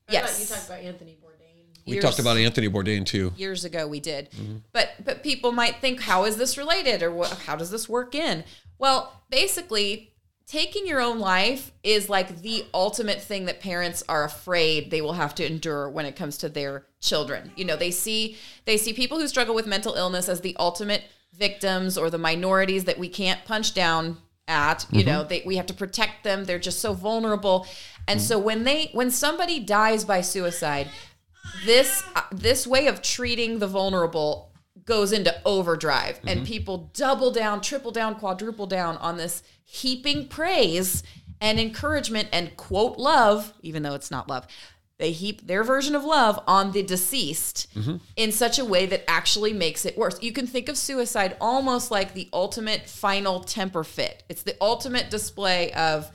Yes. You talked about Anthony Bourdain. We Years- talked about Anthony Bourdain too. years ago we did but but people might think how is this related or what, how does this work in well basically taking your own life is like the ultimate thing that parents are afraid they will have to endure when it comes to their children. You know they see they see people who struggle with mental illness as the ultimate victims or the minorities that we can't punch down at. You know they, we have to protect them. They're just so vulnerable. And so when they when somebody dies by suicide this uh, this way of treating the vulnerable goes into overdrive. And mm-hmm. people double down triple down quadruple down on this heaping praise and encouragement and quote love even though it's not love they heap their version of love on the deceased mm-hmm. in such a way that actually makes it worse. You can think of suicide almost like the ultimate final temper fit. It's the ultimate display of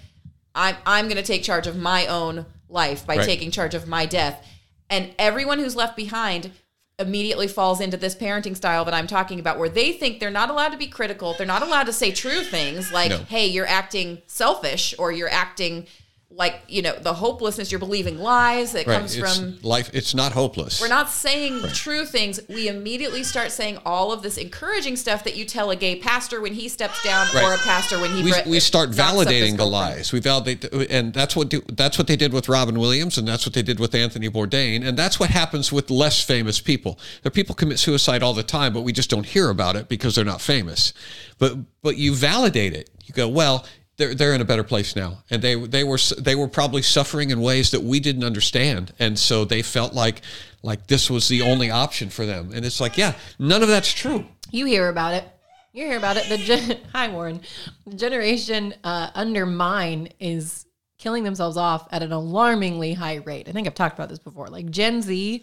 i'm, I'm going to take charge of my own life by Right. taking charge of my death. And everyone who's left behind immediately falls into this parenting style that I'm talking about where they think they're not allowed to be critical. They're not allowed to say true things like, No. hey, you're acting selfish or you're acting like, you know, the hopelessness, you're believing lies that Right. comes It's from life. It's not hopeless. we're not saying true things. We immediately start saying all of this encouraging stuff that you tell a gay pastor when he steps down or a pastor when he we, bre- we start knocks up his validating the lies. We validate, the, and that's what do, that's what they did with Robin Williams, and that's what they did with Anthony Bourdain, and that's what happens with less famous people. There, people commit suicide all the time, but we just don't hear about it because they're not famous. But but you validate it. You go, well, they're they're in a better place now, and they they were they were probably suffering in ways that we didn't understand, and so they felt like like this was the only option for them. And it's like, yeah, none of that's true. You hear about it. You hear about it. The gen- hi Warren. The generation uh, under mine is killing themselves off at an alarmingly high rate. I think I've talked about this before. Like Gen Z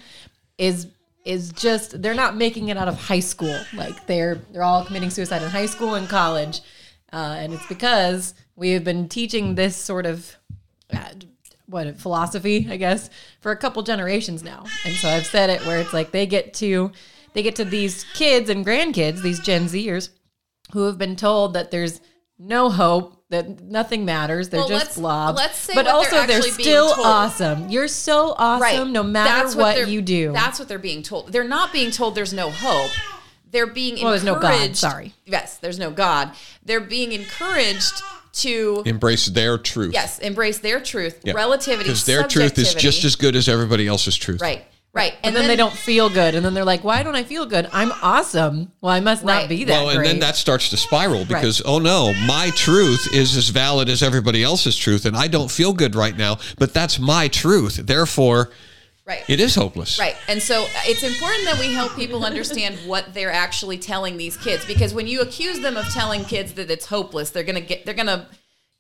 is is just they're not making it out of high school. Like they're they're all committing suicide in high school and college, uh, and it's because we have been teaching this sort of uh, what philosophy, I guess, for a couple generations now. And so I've said it where it's like they get to they get to these kids and grandkids, these Gen Zers, who have been told that there's no hope, that nothing matters, they're Well, just let's- blobs. let's say but also they're they're, still awesome. You're so awesome no matter That's what, they're- you do. That's what they're being told. They're not being told there's no hope. They're being Well, there's no. God, sorry. Yes, there's no God. They're being encouraged to Embrace their truth. yes embrace their truth, Yeah. relativity, because their truth is just as good as everybody else's truth. right, right. and then, they don't feel good. And then they're like, why don't I feel good? I'm awesome. Well, I must Right. not be that Well, and great. then that starts to spiral because oh no, my truth is as valid as everybody else's truth, and I don't feel good right now, but that's my truth. Therefore, right. it is hopeless. Right. And so uh, it's important that we help people understand what they're actually telling these kids because when you accuse them of telling kids that it's hopeless, they're going to get they're going to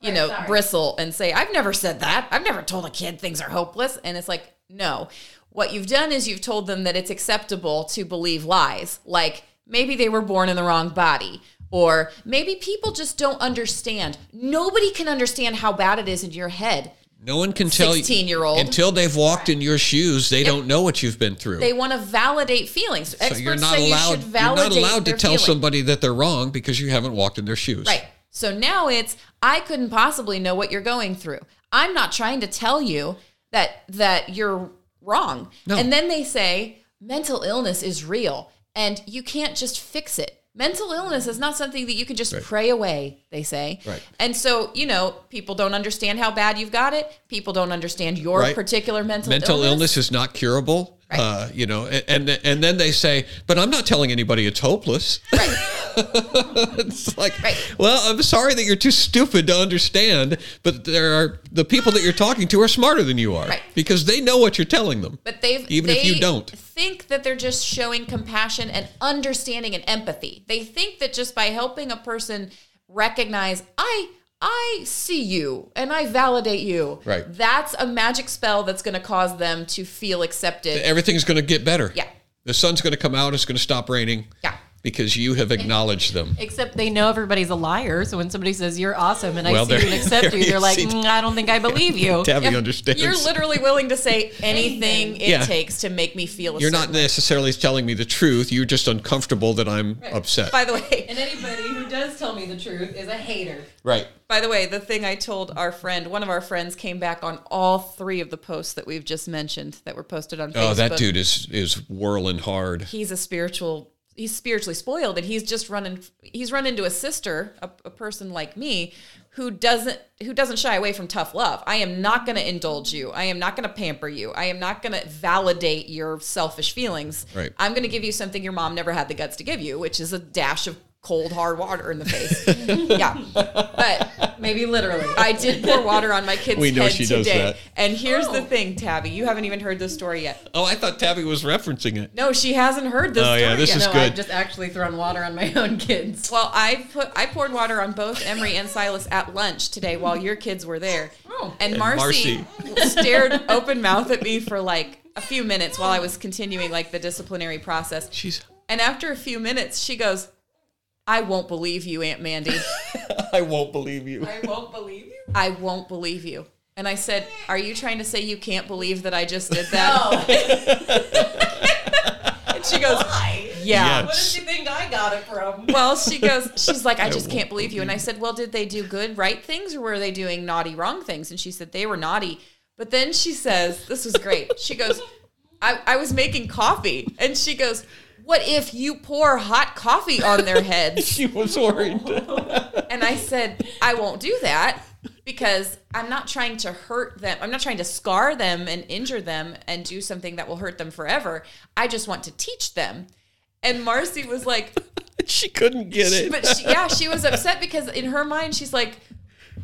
you know, bristle and say, "I've never said that. I've never told a kid things are hopeless." And it's like, "No. What you've done is you've told them that it's acceptable to believe lies. Like maybe they were born in the wrong body." Or maybe people just don't understand. Nobody can understand how bad it is in your head. No one can tell you 16-year-old. until they've walked in your shoes. They don't know what you've been through. They want to validate feelings. so Experts you're not allowed. you You're not allowed to tell feelings. somebody that they're wrong because you haven't walked in their shoes. Right. So now it's I couldn't possibly know what you're going through. I'm not trying to tell you that that you're wrong. No. And then they say mental illness is real and you can't just fix it. Mental illness is not something that you can just pray away, they say. Right. And so, you know, people don't understand how bad you've got it. People don't understand your Right. particular mental, illness. Mental illness is not curable. Uh, you know, and and and then they say, "But I'm not telling anybody it's hopeless." Right. it's like, Right. well, I'm sorry that you're too stupid to understand, but there are the people that you're talking to are smarter than you are Right. because they know what you're telling them. But they've Even if you don't. think that they're just showing compassion and understanding and empathy. They think that just by helping a person recognize I I see you and I validate you. Right. That's a magic spell that's going to cause them to feel accepted. Everything's going to get better. Yeah. The sun's going to come out. It's going to stop raining. Yeah. Because you have acknowledged them. Except they know everybody's a liar. So when somebody says you're awesome and I Well, see you and accept you, you they're like, "Mm, I don't think I believe you. Tabby Yeah. understands. You're literally willing to say anything it Yeah. takes to make me feel a You're not certain way. necessarily telling me the truth. You're just uncomfortable that I'm upset. By the way, And anybody who does tell me the truth is a hater. right. By the way, the thing I told our friend, one of our friends came back on all three of the posts that we've just mentioned that were posted on Facebook. Oh, that dude is is whirling hard. He's a spiritual. He's spiritually spoiled, and he's just running. He's run into a sister, a, a person like me, who doesn't who doesn't shy away from tough love. I am not going to indulge you. I am not going to pamper you. I am not going to validate your selfish feelings. Right. I'm going to give you something your mom never had the guts to give you, which is a dash of cold hard water in the face. yeah, but Maybe literally. I did pour water on my kid's We know head she today. does that. And here's the oh. thing, Tabby, you haven't even heard this story yet. Oh, I thought Tabby was referencing it. No, she hasn't heard this Oh, story yeah, this yet. is no, good. I've just actually thrown water on my own kids. Well, I put I poured water on both Emery and Silas at lunch today while your kids were there. Oh. And And Marcy, stared open mouth at me for like a few minutes while I was continuing like the disciplinary process. She's. And after a few minutes, she goes, "I won't believe you, Aunt Mandy. I won't believe you. I won't believe you. I won't believe you." And I said, "Are you trying to say you can't believe that I just did that?" No. and she goes, Why? "Yeah." Yeah. What does she think I got it from? Well, she goes, she's like, I just won't can't believe you. And I said, Well, did they do good, right things, or were they doing naughty, wrong things? And she said, They were naughty. But then she says, This was great. She goes, I, I was making coffee. And she goes, What if you pour hot coffee on their heads? She was worried. And I said, I won't do that because I'm not trying to hurt them. I'm not trying to scar them and injure them and do something that will hurt them forever. I just want to teach them. And Marcy was like, she couldn't get it. but she, yeah, she was upset because in her mind, she's like,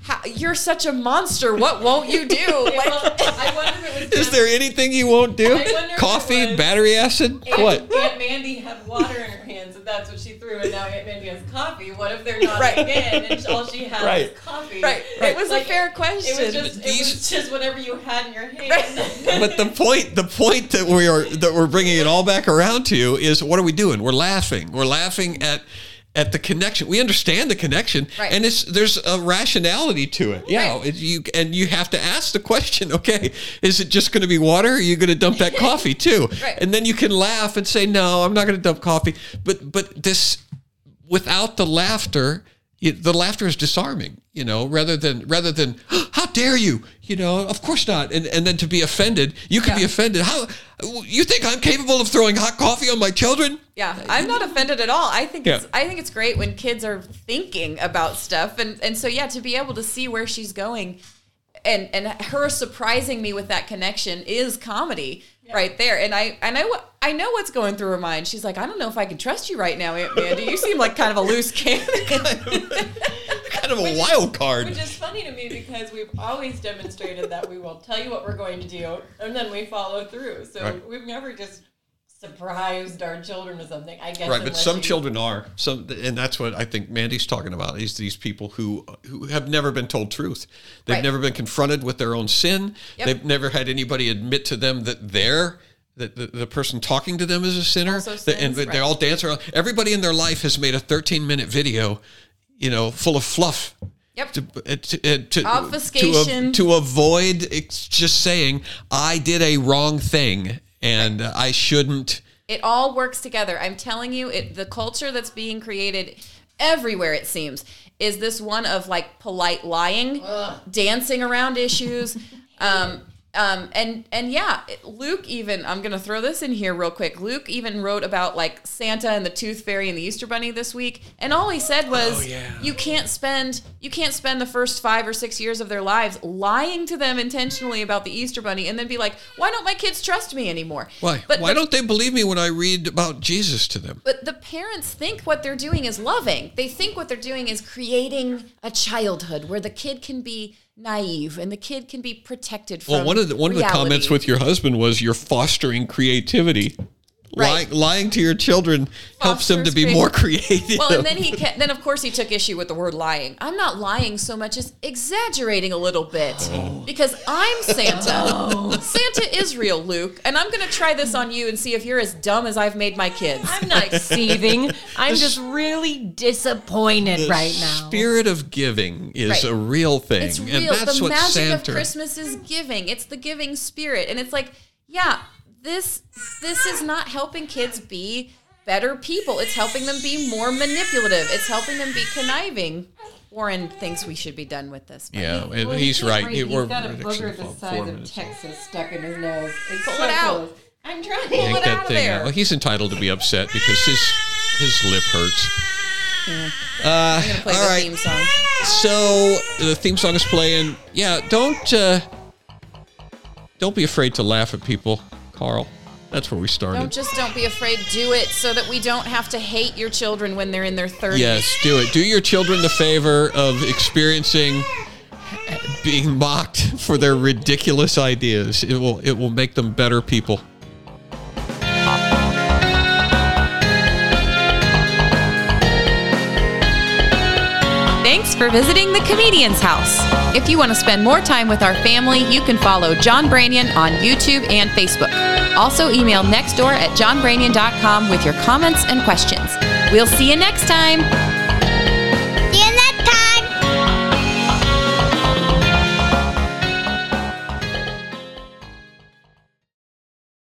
How, "You're such a monster. What won't you do?" Like, I if it was Is there anything you won't do? I wonder if it Coffee, was- battery acid? What? Aunt Mandy had water in her hands, and that's what she threw, and now Aunt Mandy has coffee. What if they're not Right. again, and all she has Right. is coffee? right. It was Like, a fair question. It was just, it was just whatever you had in your hand. But the point, the point that we are that we're bringing it all back around to you is what are we doing? We're laughing. We're laughing at at the connection. We understand the connection, Right. and it's there's a rationality to it. Yeah, Right. you and you have to ask the question. Okay, is it just going to be water? Or are you going to dump that coffee too? Right. And then you can laugh and say, no, I'm not going to dump coffee. But but this without the laughter. It, the laughter is disarming, you know, rather than rather than how dare you, you know, of course not, and and then to be offended, you can be offended. How you think I'm capable of throwing hot coffee on my children? Yeah, I'm not offended at all. I think it's I think it's great when kids are thinking about stuff, and and so yeah, to be able to see where she's going, and and her surprising me with that connection is comedy right there. And I and I what I know what's going through her mind. She's like, I don't know if I can trust you right now, Aunt Mandy. You seem like kind of a loose cannon. Kind of a wild card. Which is funny to me because we've always demonstrated that we will tell you what we're going to do and then we follow through. So Right. we've never just surprised our children or something. I guess. Right, but some you- children are some, and that's what I think Mandy's talking about. Is these people who who have never been told truth. They've Right. never been confronted with their own sin. Yep. They've never had anybody admit to them that they're that the, the person talking to them is a sinner. Also That- and sins, they right. all dance around. Everybody in their life has made a 13 minute video, you know, full of fluff. Yep. To, uh, to, uh, to, Obfuscation. To, to avoid it's just saying I did a wrong thing and I shouldn't. It all works together. I'm telling you, it the culture that's being created everywhere it seems is this one of like polite lying, dancing around issues. Um, Um, and and yeah, Luke even I'm gonna throw this in here real quick. Luke even wrote about like Santa and the Tooth Fairy and the Easter Bunny this week, and all he said was, Oh, yeah. "You can't spend you can't spend the first five or six years of their lives lying to them intentionally about the Easter Bunny, and then be like, why don't my kids trust me anymore? Why? But Why the- don't they believe me when I read about Jesus to them? but the parents think what they're doing is loving. They think what they're doing is creating a childhood where the kid can be naive and the kid can be protected from. Well, one of the one of the comments with your husband was you're fostering creativity. Right. Lying, lying to your children helps them to be creati- more creative. Well, and then he ca- then of course he took issue with the word lying. I'm not lying so much as exaggerating a little bit Oh. because I'm Santa. Santa is real, Luke, and I'm going to try this on you and see if you're as dumb as I've made my kids. I'm not seething. I'm just really disappointed right now. Spirit of giving is Right. a real thing, It's and real. that's the what magic Santa. of Christmas is giving. It's the giving spirit, and it's like, yeah, this this is not helping kids be better people. It's helping them be more manipulative. It's helping them be conniving. Warren thinks we should be done with this. but- yeah, and Well, he's can't right. breathe. It- He's we're- got a we're booger the size of. Texas stuck in his nose. It's Pull so it out. close. I'm trying. Pull Yank it that out of thing there. out. Well, he's entitled to be upset because his his lip hurts. Uh, I'm play all the right. theme song. So the theme song is playing. Yeah, don't uh, don't be afraid to laugh at people, Carl. That's where we started. Don't just don't be afraid. Do it so that we don't have to hate your children when they're in their 30s. Yes, do it. Do your children the favor of experiencing being mocked for their ridiculous ideas. It will it will make them better people. Thanks for visiting the Comedian's House. If you want to spend more time with our family, you can follow John Branyan on YouTube and Facebook. Also, email nextdoor at johnbranyan.com with your comments and questions. We'll see you next time.